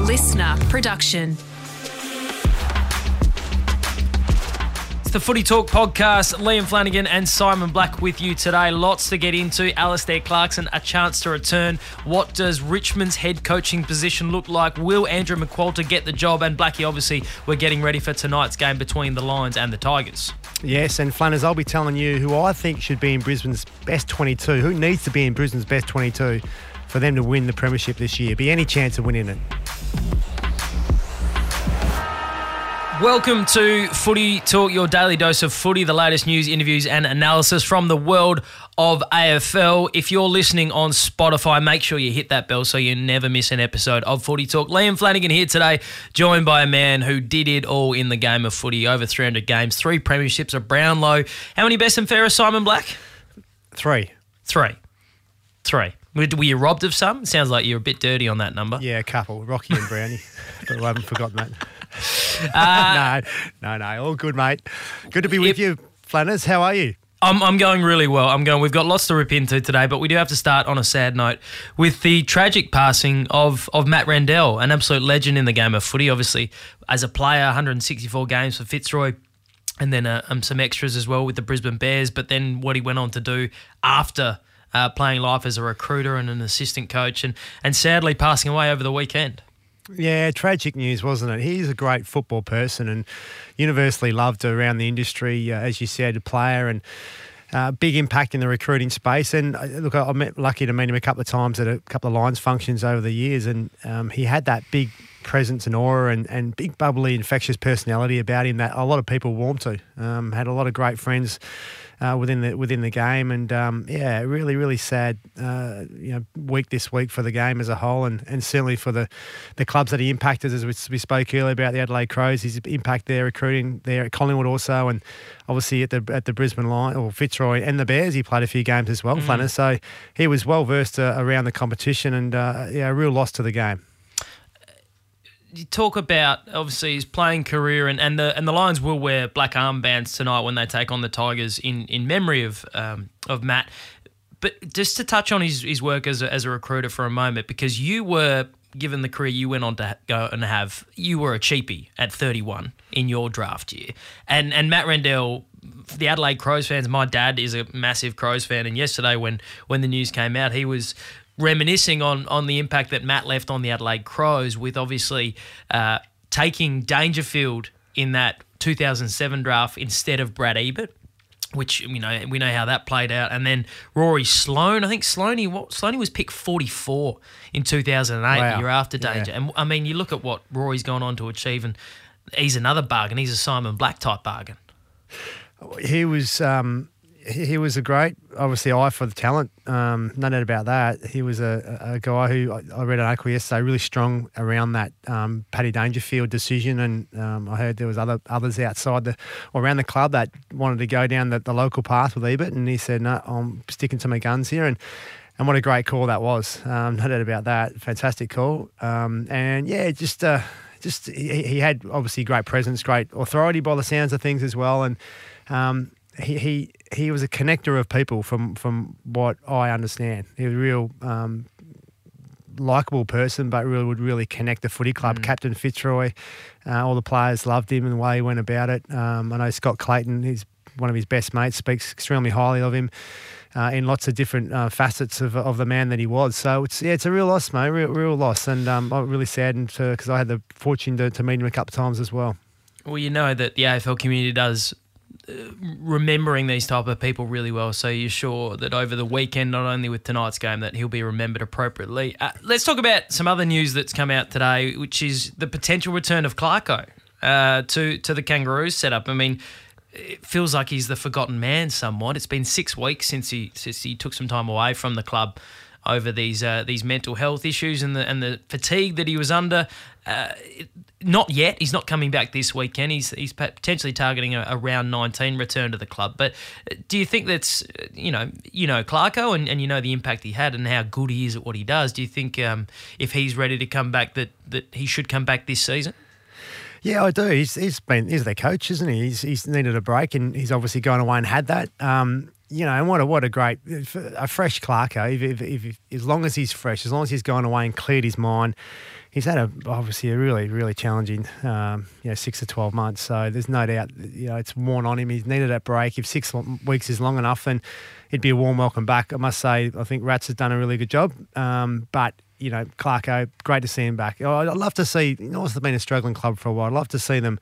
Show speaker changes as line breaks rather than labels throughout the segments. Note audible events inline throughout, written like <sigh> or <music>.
A LiSTNR production.
It's the Footy Talk podcast. Liam Flanagan and Simon Black with you today. Lots to get into. Alastair Clarkson, a chance to return. What does Richmond's head coaching position look like? Will Andrew McQualter get the job? And Blackie, obviously, we're getting ready for tonight's game between the Lions and the Tigers.
Yes, and Flanners, I'll be telling you who I think should be in Brisbane's best 22, who needs to be in Brisbane's best 22 for them to win the Premiership this year. Be any chance of winning it.
Welcome to Footy Talk, your daily dose of footy, the latest news, interviews, and analysis from the world of AFL. If you're listening on Spotify, make sure you hit that bell so you never miss an episode of Footy Talk. Liam Flanagan here today, joined by a man who did it all in the game of footy, over 300 games, three premierships, a Brownlow. How many best and fairest, Simon Black?
Three.
Three. Three. Were you robbed of some? Sounds like you're a bit dirty on that number.
Yeah, a couple, Rocky and Brownie. <laughs> but I haven't forgotten that.
Uh, <laughs>
no, no, no. All good, mate. Good to be with you, Flanners. How are you?
I'm, I'm going really well. I'm going. We've got lots to rip into today, but we do have to start on a sad note with the tragic passing of of Matt Rendell, an absolute legend in the game of footy. Obviously, as a player, 164 games for Fitzroy, and then uh, um, some extras as well with the Brisbane Bears. But then what he went on to do after uh, playing life as a recruiter and an assistant coach, and and sadly passing away over the weekend.
Yeah, tragic news, wasn't it? He's a great football person and universally loved around the industry, uh, as you said, a player and uh, big impact in the recruiting space. And uh, look, I'm lucky to meet him a couple of times at a couple of Lions functions over the years, and um, he had that big presence and aura and, and big bubbly infectious personality about him that a lot of people warmed to. Um, had a lot of great friends uh, within the within the game, and um, yeah, really really sad uh, you know week this week for the game as a whole, and, and certainly for the the clubs that he impacted, as we, we spoke earlier about the Adelaide Crows, his impact there recruiting there at Collingwood also, and obviously at the at the Brisbane Lion or Fitzroy and the Bears, he played a few games as well, Flanner. So he was well versed uh, around the competition, and uh, yeah, a real loss to the game.
You talk about obviously his playing career and, and the and the Lions will wear black armbands tonight when they take on the Tigers in, in memory of um, of Matt. But just to touch on his, his work as a, as a recruiter for a moment, because you were given the career you went on to go and have, you were a cheapie at 31 in your draft year, and and Matt Rendell. The Adelaide Crows fans. My dad is a massive Crows fan, and yesterday when when the news came out, he was reminiscing on on the impact that Matt left on the Adelaide Crows with obviously uh, taking Dangerfield in that 2007 draft instead of Brad Ebert. Which you know we know how that played out, and then Rory Sloane. I think Sloaney what Sloaney was picked 44 in 2008,
Wow.
the year after
Yeah.
Danger. And I mean, you look at what Rory's gone on to achieve, and he's another bargain. He's a Simon Black type bargain.
he was um, he was a great, obviously, eye for the talent. Um, no doubt about that. He was a, a guy who I, I read an article yesterday, really strong around that um, Paddy Dangerfield decision, and um, I heard there was other others outside the or around the club that wanted to go down the, the local path with Ebert, and he said, "No, I'm sticking to my guns here." And and what a great call that was. Um, no doubt about that. Fantastic call. Um, and yeah, just. Uh, just he, he had obviously great presence, great authority by the sounds of things as well, and um, he, he he was a connector of people from from what I understand. He was a real um, likable person, but really would really connect the footy club. Captain Fitzroy, uh, all the players loved him and the way he went about it. Um, I know Scott Clayton, he's one of his best mates, speaks extremely highly of him. Uh, in lots of different uh, facets of, of the man that he was, so it's yeah, it's a real loss, mate, real, real loss, and um, I'm really saddened because I had the fortune to, to meet him a couple of times as well.
Well, you know that the AFL community does remembering these type of people really well. So you're sure that over the weekend, not only with tonight's game, that he'll be remembered appropriately. Uh, let's talk about some other news that's come out today, which is the potential return of Clarko uh, to to the Kangaroos setup. I mean. It feels like he's the forgotten man somewhat. It's been six weeks since he since he took some time away from the club over these uh, these mental health issues and the and the fatigue that he was under. Uh, not yet. He's not coming back this weekend. He's he's potentially targeting a, a round 19 return to the club. But uh, do you think that's uh, you know you know Clarko and, and you know the impact he had and how good he is at what he does? Do you think um, if he's ready to come back that that he should come back this season?
Yeah, I do. He's he's been he's their coach, isn't he? He's he's needed a break, and he's obviously gone away and had that. Um, you know, and what a what a great a fresh Clarko. If, if, if, if, as long as he's fresh, as long as he's gone away and cleared his mind, he's had a obviously a really really challenging um, you know six to twelve months. So there's no doubt you know it's worn on him. He's needed that break. If six weeks is long enough, then it'd be a warm welcome back. I must say, I think Rats has done a really good job. Um, but you know, Clarko, great to see him back. I'd love to see. North have been a struggling club for a while. I'd love to see them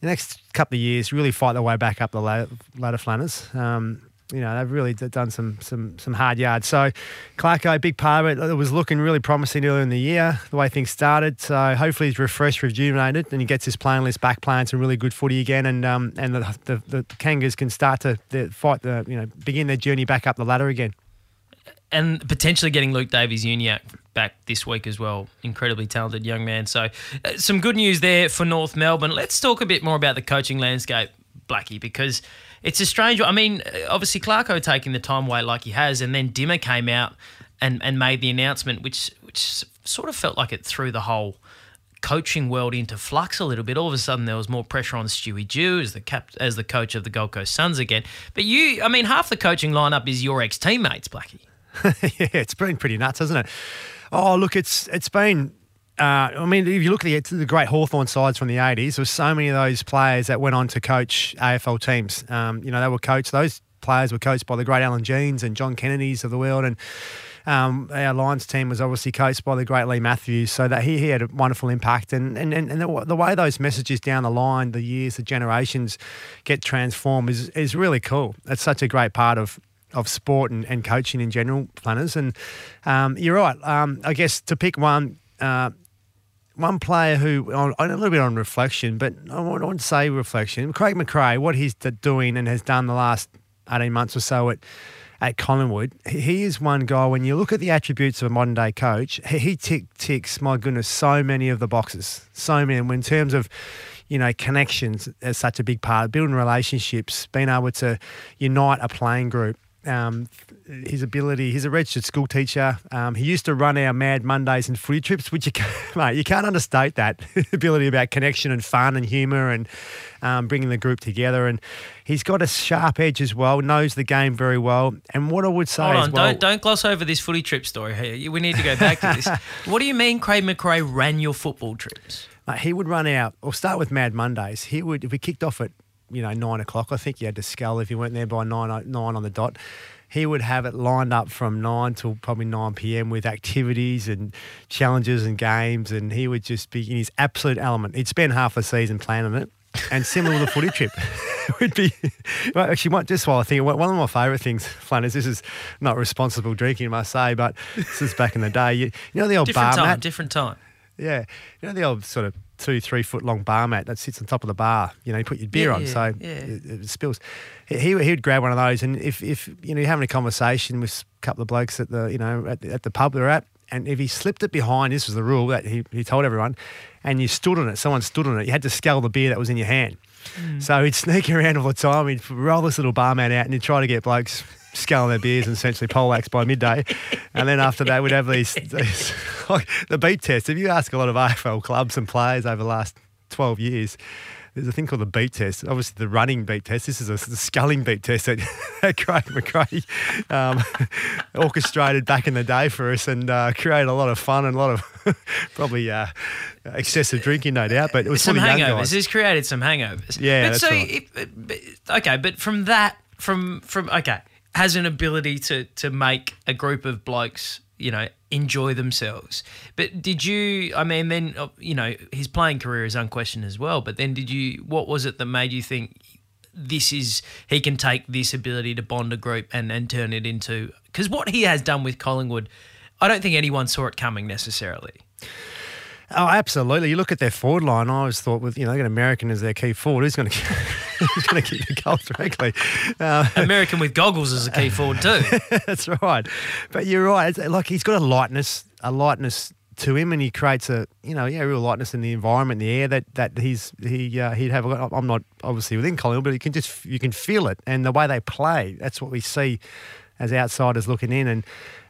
the next couple of years really fight their way back up the ladder, ladder Flanners. Um, you know, they've really done some some some hard yards. So, Clarko, big part of it. It was looking really promising earlier in the year, the way things started. So, hopefully, he's refreshed, rejuvenated, and he gets his playing list back playing some really good footy again. And um, and the, the, the Kangas can start to fight the, you know, begin their journey back up the ladder again.
And potentially getting Luke Davies-Uniacke back this week as well. Incredibly talented young man. So, uh, some good news there for North Melbourne. Let's talk a bit more about the coaching landscape, Blackie, because it's a strange. I mean, obviously Clarko taking the time away like he has, and then Dimmer came out and, and made the announcement, which which sort of felt like it threw the whole coaching world into flux a little bit. All of a sudden, there was more pressure on Stewie Dew as the cap as the coach of the Gold Coast Suns again. But you, I mean, half the coaching lineup is your ex teammates, Blackie. <laughs>
yeah, it's been pretty nuts, hasn't it? Oh, look, it's it's been uh, I mean, if you look at the, the great Hawthorn sides from the 80s, there were so many of those players that went on to coach AFL teams. Um, you know, they were coached, those players were coached by the great Alan Jeans and John Kennedys of the world. And um, our Lions team was obviously coached by the great Leigh Matthews. So that he, he had a wonderful impact. And, and, and the, the way those messages down the line, the years, the generations get transformed is, is really cool. It's such a great part of of sport and, and coaching in general, Flanners. And um, you're right. Um, I guess to pick one, uh, one player who, on, a little bit on reflection, but I wouldn't say reflection. Craig McRae, what he's doing and has done the last 18 months or so at, at Collingwood, he is one guy, when you look at the attributes of a modern day coach, he tick, ticks, my goodness, so many of the boxes. So many. In terms of, you know, connections as such a big part, building relationships, being able to unite a playing group um, his ability. He's a registered school teacher. Um, he used to run our Mad Mondays and footy trips, which you <laughs> can't, mate, you can't understate that <laughs> ability about connection and fun and humour and um, bringing the group together. And he's got a sharp edge as well. Knows the game very well. And what I would say,
hold on,
well,
don't don't gloss over this footy trip story. Here. we need to go back to this. <laughs> what do you mean, Craig McRae ran your football trips?
Mate, he would run out. Or start with Mad Mondays. He would if we kicked off at you know, nine o'clock. I think you had to scull if you weren't there by nine, uh, nine on the dot. He would have it lined up from nine till probably 9 p.m. with activities and challenges and games. And he would just be in his absolute element. He'd spend half a season planning it. And similar with the footy trip, <laughs> would be well, actually just while I think one of my favourite things, Flan, is this is not responsible drinking, I must say, but this is back in the day. You, you know the old
different
bar
time,
mat,
different time.
Yeah, you know the old sort of two, three foot long bar mat that sits on top of the bar. You know, you put your beer
yeah,
on, so
yeah.
it, it, spills. He, he would grab one of those, and if, if you know you're having a conversation with a couple of blokes at the you know at the, at the pub they're at, and if he slipped it behind, this was the rule that he, he told everyone, and you stood on it, someone stood on it, you had to scull the beer that was in your hand. Mm. So he'd sneak <laughs> around all the time. He'd roll this little bar mat out, and he'd try to get blokes sculling their beers and essentially poleaxe by midday. And then after that, we'd have these, <laughs> these like <laughs> the beat test. If you ask a lot of AFL clubs and players over the last 12 years, there's a thing called the beat test. Obviously, the running beat test. This is a, the sculling beat test that, <laughs> that Craig McRae um, orchestrated back in the day for us and uh, created a lot of fun and a lot of probably uh, excessive drinking, no doubt. But it was
some
hangovers.
He's created some hangovers.
Yeah,
but
that's
so
right.
it, okay, but from that, from from okay, has an ability to to make a group of blokes, you know, enjoy themselves. But did you? I mean, then uh, you know, his playing career is unquestioned as well. But then, did you? What was it that made you think this is he can take this ability to bond a group and and turn it into? Because what he has done with Collingwood, I don't think anyone saw it coming necessarily.
Oh, absolutely. You look at their forward line. I always thought, with you know, got American as their key forward. Who's going <laughs> to who's going to kick the goals? Frankly,
uh, <laughs> American with goggles is a key forward too. <laughs>
That's right. But you're right. It's like he's got a lightness, a lightness to him, and he creates a you know yeah real lightness in the environment, in the air that that he's he uh, he'd have. I'm not obviously within Collingwood, but you can just you can feel it, and the way they play. That's what we see as outsiders looking in, and.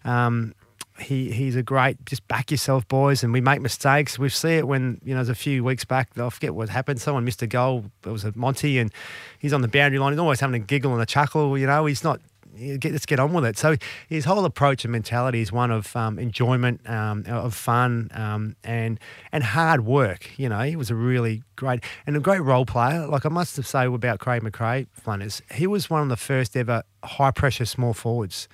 Um, he he's a great just back yourself, boys, and we make mistakes. We see it when you know there's a few weeks back. I forget what happened. Someone missed a goal. It was a Monty, and he's on the boundary line. He's always having a giggle and a chuckle. You know, he's not. Get, let's get on with it. So his whole approach and mentality is one of um, enjoyment, um, of fun, um, and and hard work. You know, he was a really great and a great role player. Like I must have say about Craig McRae, Flanners, he was one of the first ever high pressure small forwards.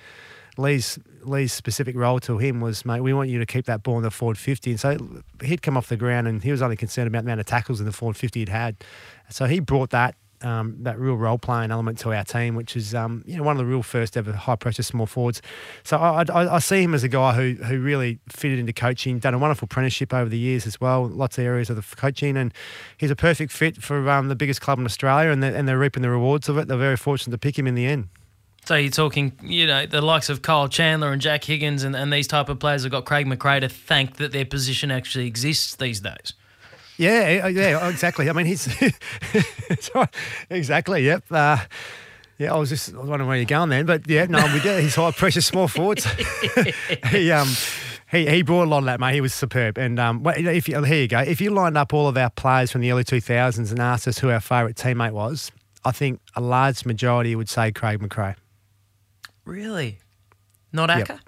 Leigh's Leigh's specific role to him was, mate, we want you to keep that ball in the forward 50. And so he'd come off the ground and he was only concerned about the amount of tackles in the forward 50 he'd had. So he brought that um, that real role playing element to our team, which is um, you know one of the real first ever high pressure small forwards. So I, I, I, see him as a guy who who really fitted into coaching, done a wonderful apprenticeship over the years as well, lots of areas of the coaching, and he's a perfect fit for um, the biggest club in Australia, and they're, and they're reaping the rewards of it. They're very fortunate to pick him in the end.
So you're talking, you know, the likes of Kyle Chandler and Jack Higgins and, and these type of players have got Craig McRae to thank that their position actually exists these days.
Yeah, yeah, exactly. I mean, he's <laughs> exactly. Yep. Uh, yeah, I was just wondering where you're going then, but yeah, no, we get he's high pressure small forwards. <laughs> he um he, he brought a lot of that, mate. He was superb. And um, if you, here you go. If you lined up all of our players from the early 2000s and asked us who our favourite teammate was, I think a large majority would say Craig McRae.
Really? Not Acker?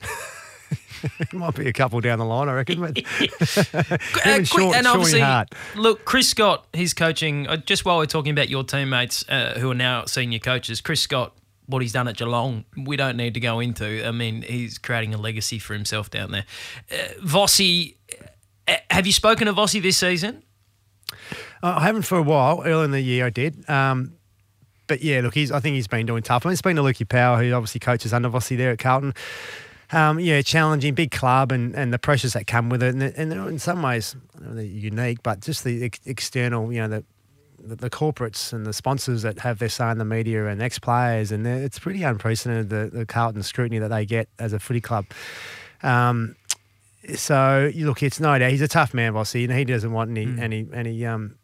Yep. <laughs> Might be a couple down the line, I reckon. But <laughs> <laughs>
uh, quick, and obviously, look, Chris Scott, he's coaching. Uh, just while we're talking about your teammates uh, who are now senior coaches, Chris Scott, what he's done at Geelong, we don't need to go into. I mean, he's creating a legacy for himself down there. Uh, Vossi, uh, have you spoken to Vossi this season?
I haven't for a while. Early in the year, I did. Um, but yeah, look, he's. I think he's been doing tough. I mean, it's been to Lukey Power, who obviously coaches under Vossi there at Carlton. Um, yeah, challenging, big club, and, and the pressures that come with it, and, and in some ways they're unique, but just the ex- external, you know, the, the, the corporates and the sponsors that have their say in the media and ex players, and it's pretty unprecedented the, the Carlton scrutiny that they get as a footy club. Um, so look, it's no doubt he's a tough man, Vossi, and he doesn't want any mm. any any um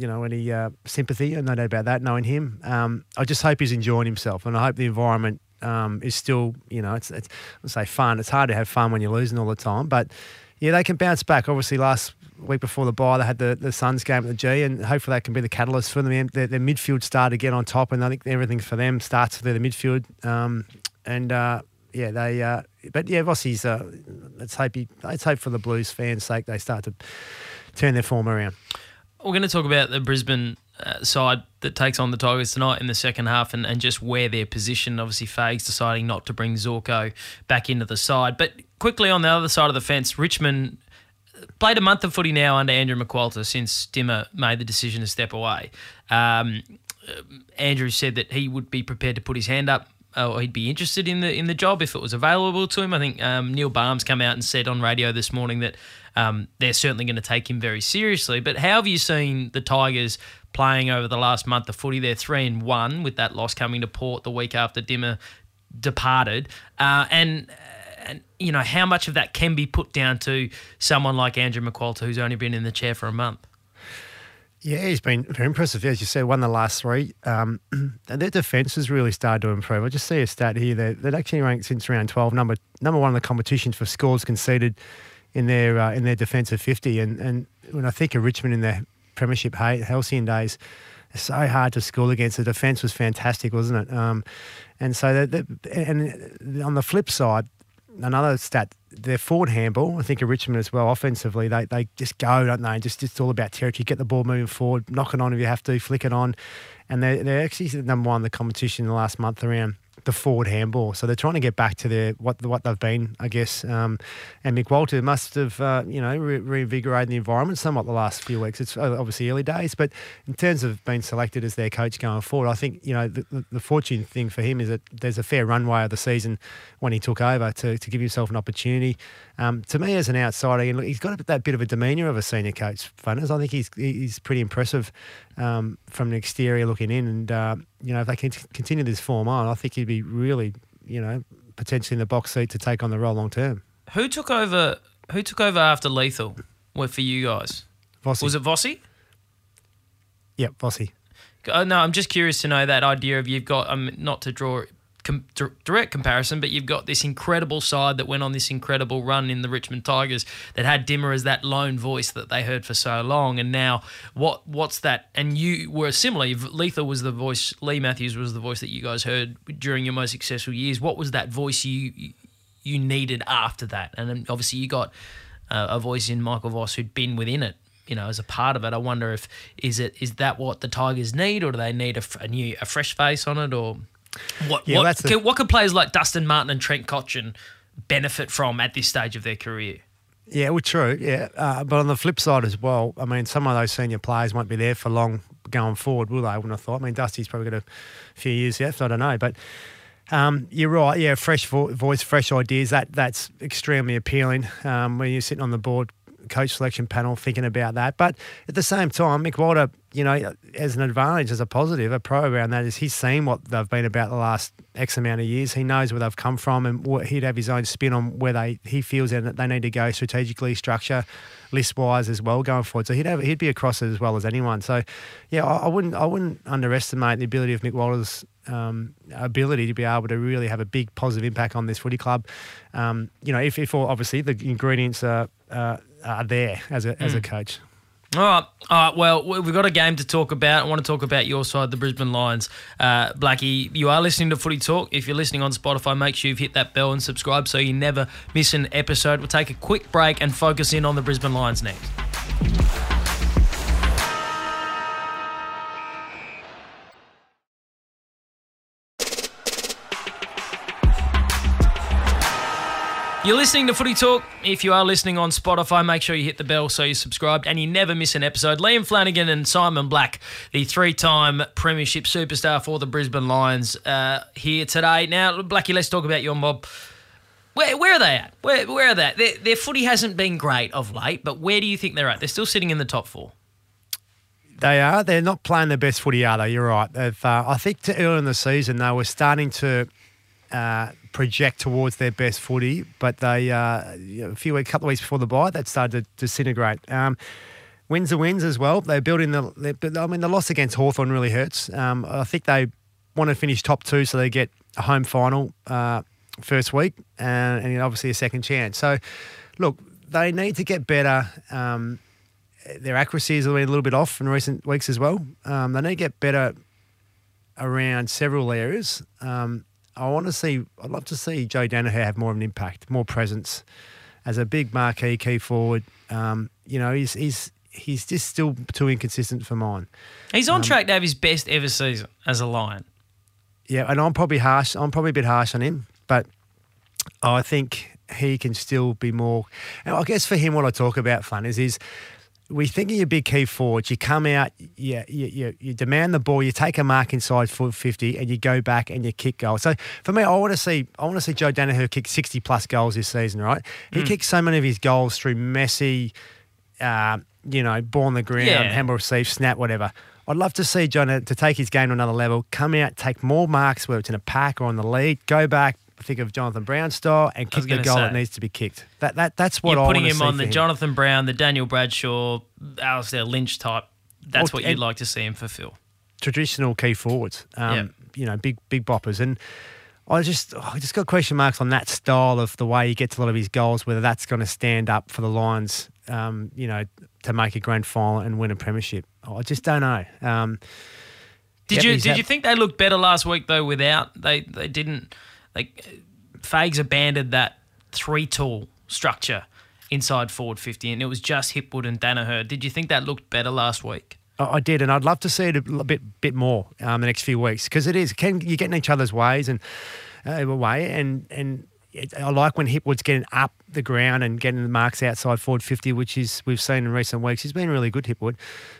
you know, any uh, sympathy, no doubt about that, knowing him. Um, I just hope he's enjoying himself, and I hope the environment um, is still, you know, it's, it's let's say fun. It's hard to have fun when you're losing all the time, but yeah, they can bounce back. Obviously, last week before the bye, they had the, the Suns game at the G, and hopefully that can be the catalyst for them. Their, their midfield start to get on top, and I think everything for them starts with the midfield. Um, and uh, yeah, they. Uh, but yeah, Vossi's. Uh, let's hope he. Let's hope for the Blues fans' sake they start to turn their form around.
We're going to talk about the Brisbane uh, side that takes on the Tigers tonight in the second half and, and just where they're positioned. Obviously, Fags deciding not to bring Zorko back into the side. But quickly on the other side of the fence, Richmond played a month of footy now under Andrew McQualter since Dimmer made the decision to step away. Um, Andrew said that he would be prepared to put his hand up uh, or he'd be interested in the in the job if it was available to him. I think um, Neil Balme's come out and said on radio this morning that um, they're certainly going to take him very seriously. But how have you seen the Tigers playing over the last month of footy? They're three and one with that loss coming to Port the week after Dimmer departed, uh, and and you know how much of that can be put down to someone like Andrew McQualter who's only been in the chair for a month.
Yeah, he's been very impressive. As you said, won the last three. Um, <clears throat> their defence has really started to improve. I just see a stat here. They're, they're actually ranked since round 12, number number one in the competition for scores conceded in their uh, in their defensive 50. And, and when I think of Richmond in their premiership halcyon days, it's so hard to score against. The defence was fantastic, wasn't it? Um, and so, they're, they're, and on the flip side, another stat, their forward handball, I think of Richmond as well, offensively, they, they just go, don't they? Just it's all about territory. Get the ball moving forward, knock it on if you have to, flick it on. And they're, they're actually the number one in the competition in the last month around the forward handball. So they're trying to get back to their what what they've been, I guess. Um, and Walter must have uh, you know re- reinvigorated the environment somewhat the last few weeks. It's obviously early days, but in terms of being selected as their coach going forward, I think you know the, the, the fortune thing for him is that there's a fair runway of the season when he took over to, to give himself an opportunity. Um, to me, as an outsider, and he's got that bit of a demeanour of a senior coach. Flanners, I think he's he's pretty impressive um, from the exterior looking in, and uh, you know if they can continue this form on, I think he'd be really you know potentially in the box seat to take on the role long term.
Who took over? Who took over after Lethal? What for you guys?
Vossi.
Was it Vossi?
Yep, Vossi.
Uh, no, I'm just curious to know that idea of you've got um, not to draw com- direct comparison, but you've got this incredible side that went on this incredible run in the Richmond Tigers that had Dimmer as that lone voice that they heard for so long, and now what? What's that? And you were similar. Letha was the voice. Leigh Matthews was the voice that you guys heard during your most successful years. What was that voice you you needed after that? And obviously you got uh, a voice in Michael Voss who'd been within it you know, as a part of it. I wonder if is it is that what the Tigers need, or do they need a, a new a fresh face on it, or what? Yeah, what, what could players like Dustin Martin and Trent Cotchin benefit from at this stage of their career?
Yeah, well, true. Yeah, uh, but on the flip side as well, I mean, some of those senior players won't be there for long going forward, will they? I wouldn't have thought. I mean, Dusty's probably got a few years left. I don't know, but. Um, you're right. Yeah, fresh vo- voice, fresh ideas. That that's extremely appealing um, when you're sitting on the board coach selection panel thinking about that. But at the same time, McQualter, you know, as an advantage, as a positive, a pro around that is he's seen what they've been about the last X amount of years. He knows where they've come from and he'd have his own spin on where they he feels that they need to go strategically, structure, list wise as well going forward. So he'd have he'd be across it as well as anyone. So yeah, I, I wouldn't I wouldn't underestimate the ability of McQualter's um, ability to be able to really have a big positive impact on this footy club. Um, you know, if, if obviously the ingredients are, uh, are there as a, mm. as a hmm. coach.
All right, all right. Well, we've got a game to talk about. I want to talk about your side, the Brisbane Lions. Uh, Blackie, you are listening to Footy Talk. If you're listening on Spotify, make sure you've hit that bell and subscribe so you never miss an episode. We'll take a quick break and focus in on the Brisbane Lions next. You're listening to Footy Talk. If you are listening on Spotify, make sure you hit the bell so you're subscribed and you never miss an episode. Liam Flanagan and Simon Black, the three time Premiership superstar for the Brisbane Lions, uh, here today. Now, Blackie, let's talk about your mob. Where, where are they at? Where, where are they? Their, their footy hasn't been great of late, but where do you think they're at? They're still sitting in the top four.
They are. They're not playing their best footy, are they? You're right. Uh, I think to early in the season, they were starting to. Uh, project towards their best footy, but they uh, a few weeks, couple of weeks before the bye, that started to disintegrate. Um, wins are wins as well. They're building the. I mean, the loss against Hawthorn really hurts. Um, I think they want to finish top two so they get a home final uh, first week and, and, obviously a second chance. So, look, they need to get better. Um, their accuracy has been a little bit off in recent weeks as well. Um, they need to get better around several areas. Um, I want to see. I'd love to see Joe Daniher have more of an impact, more presence, as a big marquee key forward. Um, you know, he's he's he's just still too inconsistent for mine.
He's on um, track to have his best ever season as a Lion.
Yeah, and I'm probably harsh. I'm probably a bit harsh on him, but I think he can still be more. And I guess for him, what I talk about, fun is is we think of your big key forwards. You come out, you, you, you, demand the ball, you take a mark inside foot 50 and you go back and you kick goals. So for me, I want to see I want to see Joe Daniher kick 60 plus goals this season, right? He mm. kicks so many of his goals through messy, uh, you know, ball on the ground, yeah. handle receive, snap, whatever. I'd love to see John to take his game to another level, come out, take more marks, whether it's in a pack or on the lead, go back, think of Jonathan Brown style and kick the goal say, that needs to be kicked. That that that's what
you're
I
putting him on the him. Jonathan Brown, the Daniel Bradshaw, Alastair Lynch type. That's well, what you'd like to see him fulfil.
Traditional key forwards, um, yeah. you know, big big boppers, and I just I just got question marks on that style of the way he gets a lot of his goals. Whether that's going to stand up for the Lions, um, you know, to make a grand final and win a premiership. I just don't know. Um,
did you did you think they looked better last week though? Without they they didn't like Fags abandoned that three tool structure inside forward 50 and it was just Hipwood and Daniher. Did you think that looked better last week?
I did, and I'd love to see it a bit bit more um, the next few weeks because it is. Can you get in each other's ways and uh, way and and I like when Hipwood's getting up the ground and getting the marks outside forward 50, which is we've seen in recent weeks. He's been really good, Hipwood,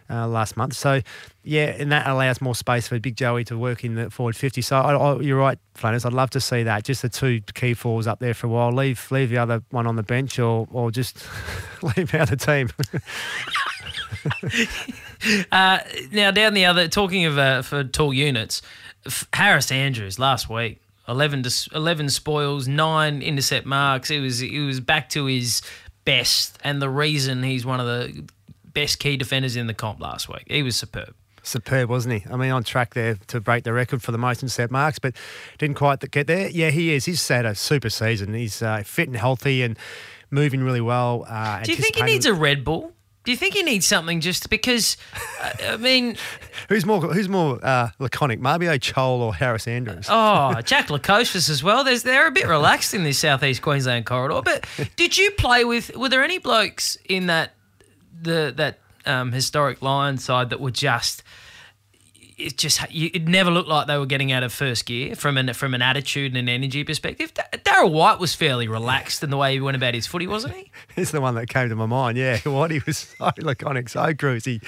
uh, last month. So, yeah, and that allows more space for Big Joey to work in the forward 50. So, I, I, you're right, Flanners. I'd love to see that. Just the two key fours up there for a while. Leave leave the other one on the bench or, or just <laughs> leave out the team. <laughs>
uh, now, down the other, talking of uh, for tall units, Harris Andrews last week 11, 11 spoils, nine intercept marks. It was it was back to his best, and the reason he's one of the best key defenders in the comp last week. He was superb.
superb, wasn't he? I mean, on track there to break the record for the most intercept marks, but didn't quite get there. Yeah, he is. He's had a super season. He's uh, fit and healthy and moving really well. Uh,
Do you think he needs a Red Bull? Do you think he needs something just because? Uh, I mean,
who's more who's more uh, laconic, Mabior Chol or Harris Andrews?
Oh, <laughs> Jack Lukosius as well. There's they're a bit relaxed in this southeast Queensland corridor. But did you play with? Were there any blokes in that the that um, historic Lions side that were just it just it never looked like they were getting out of first gear from an from an attitude and an energy perspective. Darryl White was fairly relaxed in the way he went about his footy, wasn't he? <laughs>
He's the one that came to my mind. Yeah, <laughs> White he was so <laughs> laconic, so cruisy.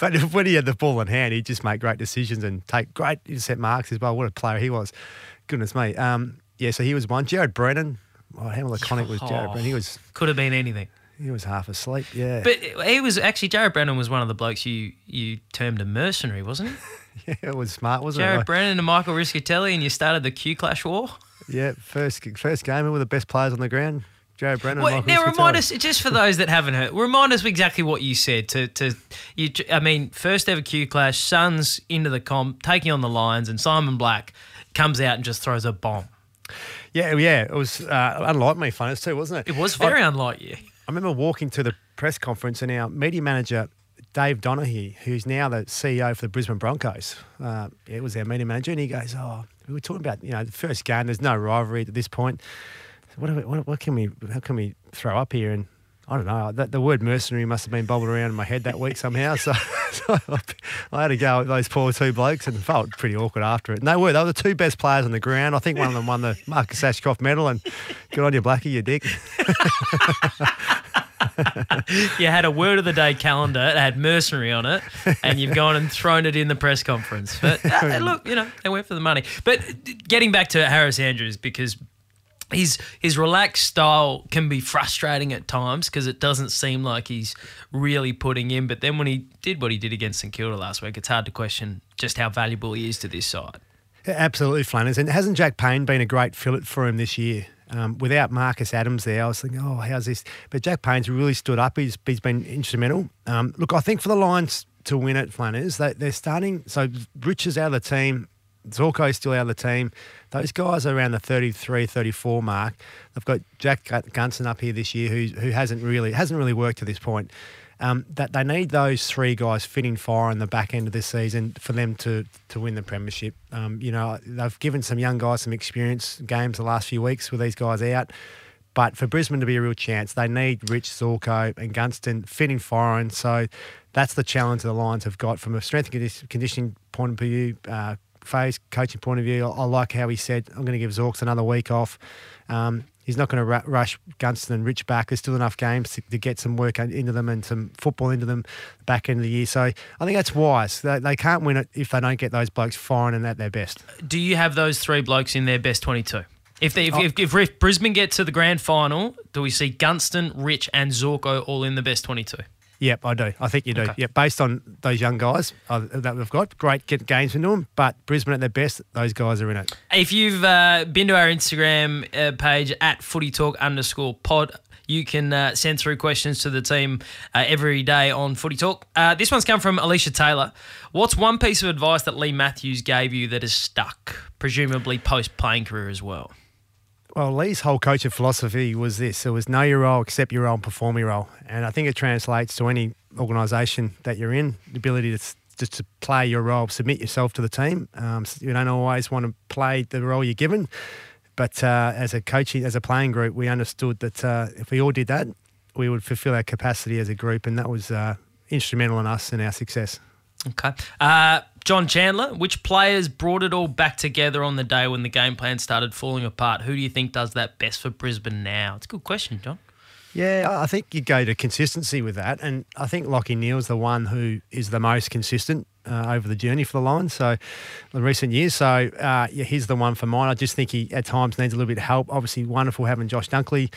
But when he had the ball in hand, he'd just make great decisions and take great intercept marks as well. What a player he was! Goodness me. Um, yeah, so he was one. Jared Brennan. Oh, how laconic was Jared Brennan? He was
could have been anything.
He was half asleep, yeah.
But he was actually Jared Brennan was one of the blokes you you termed a mercenary, wasn't he? <laughs>
yeah, it was smart, wasn't
Jared
it?
Jared Brennan and Michael Rischitelli, and you started the Q Clash war.
Yeah, first first game, we were the best players on the ground. Jared Brennan.
Well, now remind us, just for those that haven't heard, remind us exactly what you said. To to you, I mean, first ever Q Clash, Suns into the comp, taking on the Lions, and Simon Black comes out and just throws a bomb.
Yeah, yeah, it was uh, unlike me, funnest too, wasn't it?
It was very I, unlike you.
I remember walking to the press conference and our media manager, Dave Donaghy, who's now the CEO for the Brisbane Broncos, uh, it was our media manager, and he goes, "Oh, we were talking about you know the first game. There's no rivalry at this point. What, we, what, what can we how can we throw up here?" And I don't know. The, the word mercenary must have been bubbled around in my head that week somehow. So, <laughs> so <laughs> I had to go with those poor two blokes and felt pretty awkward after it. And they were. They were the two best players on the ground. I think one of them won the <laughs> Marcus Ashcroft medal. And good on you, Blackie, you dick. <laughs>
you had a word of the day calendar. It had mercenary on it, and you've gone and thrown it in the press conference. But uh, look, you know, they went for the money. But getting back to Harris Andrews, because his his relaxed style can be frustrating at times because it doesn't seem like he's really putting in. But then when he did what he did against St Kilda last week, it's hard to question just how valuable he is to this side.
Absolutely, Flanners. And hasn't Jack Payne been a great fillet for him this year? Um, without Marcus Adams there, I was thinking, oh, how's this? But Jack Payne's really stood up. He's, he's been instrumental. Um, look, I think for the Lions to win it, Flanners, they, they're starting. So Rich is out of the team. Zorko's still out of the team. Those guys are around the 33, 34 mark. They've got Jack Gunston up here this year, who who hasn't really hasn't really worked to this point. Um, that they need those three guys fitting fire in the back end of this season for them to to win the premiership. Um, you know, they've given some young guys some experience games the last few weeks with these guys out. But for Brisbane to be a real chance, they need Rich Zorko and Gunston fitting foreign. So that's the challenge the Lions have got from a strength and conditioning point of view, uh, phase, coaching point of view. I, I, like how he said, I'm going to give Zorks another week off. Um, he's not going to rush Gunston and Rich back. There's still enough games to, to, get some work into them and some football into them back end of the year. So I think that's wise. They, they can't win it if they don't get those blokes firing and at their best.
Do you have those three blokes in their best 22? If, they, if, oh. if, if, Brisbane get to the grand final, do we see Gunston, Rich, and Zorko all in the best 22?
Yep, I do. I think you do. Okay. Yep, based on those young guys uh, that we've got, great get games into them. But Brisbane at their best, those guys are in it.
If you've uh, been to our Instagram uh, page at Footy Talk underscore Pod, you can uh, send through questions to the team uh, every day on Footy Talk. Uh, this one's come from Alicia Taylor. What's one piece of advice that Leigh Matthews gave you that has stuck, presumably post playing career as well?
Well, Leigh's whole coaching philosophy was this: it was know your role, accept your role, and perform your role. And I think it translates to any organisation that you're in. The ability to just to play your role, submit yourself to the team. Um, you don't always want to play the role you're given, but uh, as a coaching, as a playing group, we understood that uh, if we all did that, we would fulfil our capacity as a group, and that was uh, instrumental in us and our success.
Okay. John Chandler, which players brought it all back together on the day when the game plan started falling apart? Who do you think does that best for Brisbane now? It's a good question, John.
Yeah, I think you go to consistency with that. And I think Lachie Neale's the one who is the most consistent uh, over the journey for the Lions. So, in recent years. So, uh, yeah, he's the one for mine. I just think he at times needs a little bit of help. Obviously, wonderful having Josh Dunkley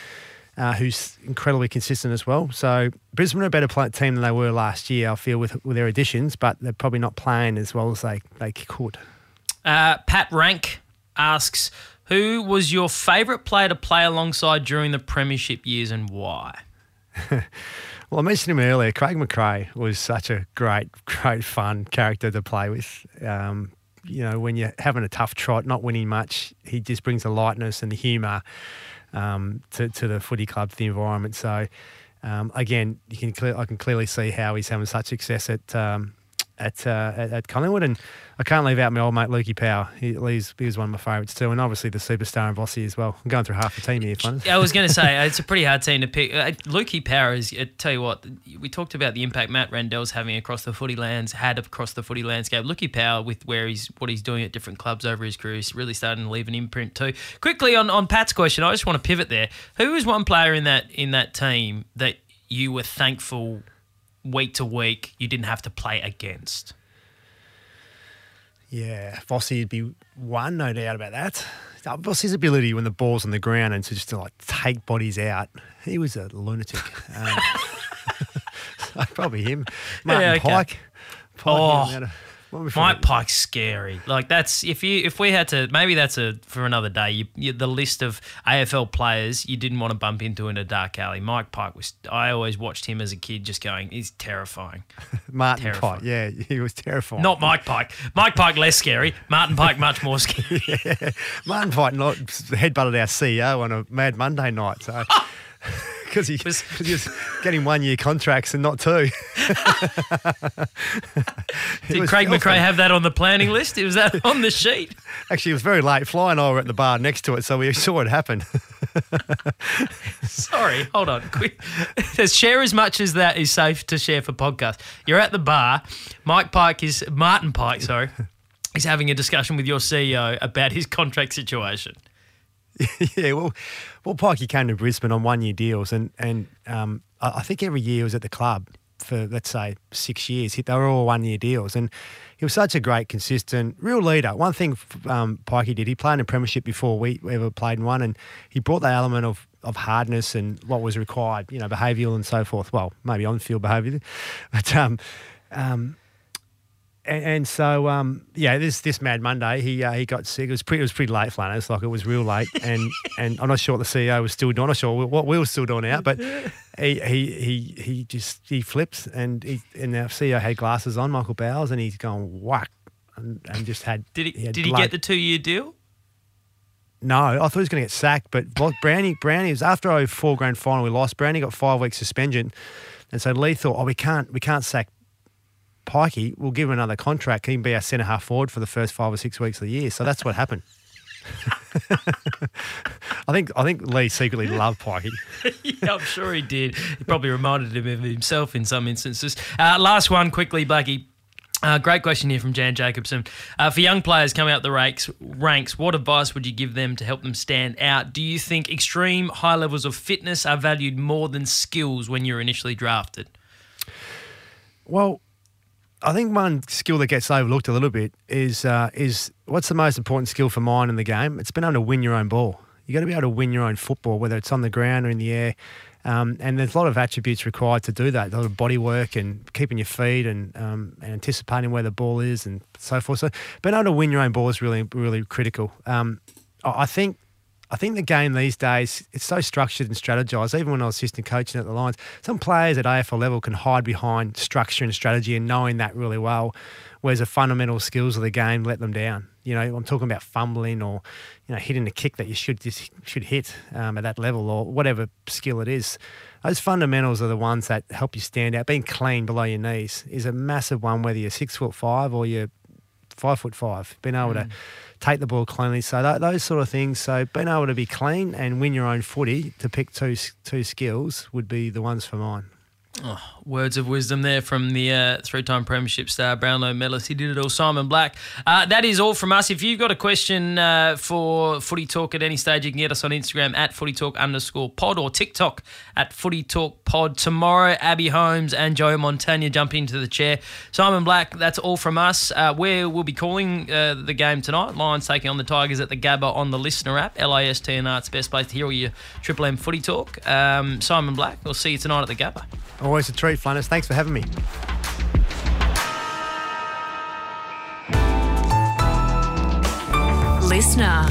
uh, who's incredibly consistent as well. So Brisbane are a better play- team than they were last year, I feel, with, with their additions, but they're probably not playing as well as they, they could.
Uh, Pat Rank asks, who was your favourite player to play alongside during the premiership years and why? <laughs>
well, I mentioned him earlier. Craig McRae was such a great, <laughs> great fun character to play with. Um, you know, when you're having a tough trot, not winning much, he just brings the lightness and the humour um, to, to the footy club, to the environment. So, um, again, you can clear, I can clearly see how he's having such success at um, at, uh, at, at Collingwood, and I can't leave out my old mate Lukey Power. He, he's, he was one of my favourites too, and obviously the superstar in Vossi as well. I'm going through half the team here, fun.
I was going to say <laughs> it's a pretty hard team to pick. Uh, Lukey Power is. I tell you what, we talked about the impact Matt Rendell's having across the footy lands, had across the footy landscape. Lukey Power with where he's what he's doing at different clubs over his career is really starting to leave an imprint too. Quickly on, on Pat's question, I just want to pivot there. Who was one player in that in that team that you were thankful week to week you didn't have to play against?
Yeah, Vossi would be one, no doubt about that. Vossi's ability when the ball's on the ground and to just to like take bodies out, he was a lunatic. Um, <laughs> probably him. Martin yeah, okay. Pike.
Pike oh. Mike Pike's scary. Like that's if you if we had to maybe that's a for another day. You, you, the list of AFL players you didn't want to bump into in a dark alley. Mike Pike was. I always watched him as a kid, just going, he's terrifying. <laughs>
Martin terrifying. Pike, yeah, <laughs> he was terrifying.
Not Mike Pike. Mike Pike less scary. Martin Pike much more <laughs> scary. yeah.
Martin Pike not headbutted our CEO on a Mad Monday night. So. Because he, was, <laughs> getting one year contracts and not two. <laughs>
Did Craig McRae have that on the planning list? Was that on the sheet? <laughs>
Actually, it was very late. Fly and I were at the bar next to it, so we saw it happen.
Sorry, hold on. Quick. Share as much as that is safe to share for podcast. You're at the bar. Mike Pike is Martin Pike. Sorry, he's having a discussion with your CEO about his contract situation. <laughs>
yeah, well, well, Pikey came to Brisbane on one year deals, and and um, I think every year he was at the club for let's say six years. They were all one year deals, and he was such a great, consistent, real leader. One thing um, Pikey did, he played in a premiership before we ever played in one, and he brought the element of of hardness and what was required, you know, behavioural and so forth. Well, maybe on field behaviour, <laughs> but um, um, and, and so um, yeah, this this Mad Monday, he uh, he got sick. It was pretty it was pretty late, Flanners. Like it was real late, <laughs> and and I'm not sure what the CEO was still doing. I'm not sure what we were still doing out, but he he he he just he flips, and he and our CEO had glasses on, Michael Bowers, and he's going whack, and, and just had.
Did he,
he
did blood. he get the two year deal?
No, I thought he was going to get sacked, but Brownie Brownie was after our four grand final we lost. Brownie got five weeks suspension, and so Leigh thought, oh, we can't we can't sack Pikey, we'll give him another contract. He can be our centre half forward for the first five or six weeks of the year. So that's what happened. <laughs> I think I think Leigh secretly loved Pikey. <laughs>
yeah, I'm sure he did. He probably reminded him of himself in some instances. Uh, last one, quickly, Blackie. Uh, great question here from Jan Jacobson. Uh, for young players coming out the ranks, ranks, what advice would you give them to help them stand out? Do you think extreme high levels of fitness are valued more than skills when you're initially drafted?
Well, I think one skill that gets overlooked a little bit is uh, is what's the most important skill for mine in the game? It's been able to win your own ball. You got to be able to win your own football, whether it's on the ground or in the air. Um, and there's a lot of attributes required to do that. A lot of body work and keeping your feet and, um, and anticipating where the ball is and so forth. So being able to win your own ball is really really critical. Um, I think I think the game these days it's so structured and strategized. Even when I was assistant coaching at the Lions, some players at AFL level can hide behind structure and strategy and knowing that really well, whereas the fundamental skills of the game let them down. You know, I'm talking about fumbling or you know hitting a kick that you should just should hit um, at that level or whatever skill it is. Those fundamentals are the ones that help you stand out. Being clean below your knees is a massive one, whether you're six foot five or you're five foot five. Being able mm. to take the ball cleanly. So that, those sort of things. So being able to be clean and win your own footy to pick two two skills would be the ones for mine.
Oh, words of wisdom there from the uh, three-time premiership star Brownlow medalist. He did it all, Simon Black. Uh, that is all from us. If you've got a question uh, for Footy Talk at any stage, you can get us on Instagram at Footy Talk underscore pod or TikTok at Footy Talk pod. Tomorrow, Abbey Holmes and Joe Montagna jump into the chair. Simon Black, that's all from us. Uh, where we'll be calling uh, the game tonight. Lions taking on the Tigers at the Gabba on the LiSTNR app. LISTNR, it's the best place to hear all your Triple M Footy Talk. Um, Simon Black, we'll see you tonight at the Gabba.
Always a treat, Flanners. Thanks for having me. Listener.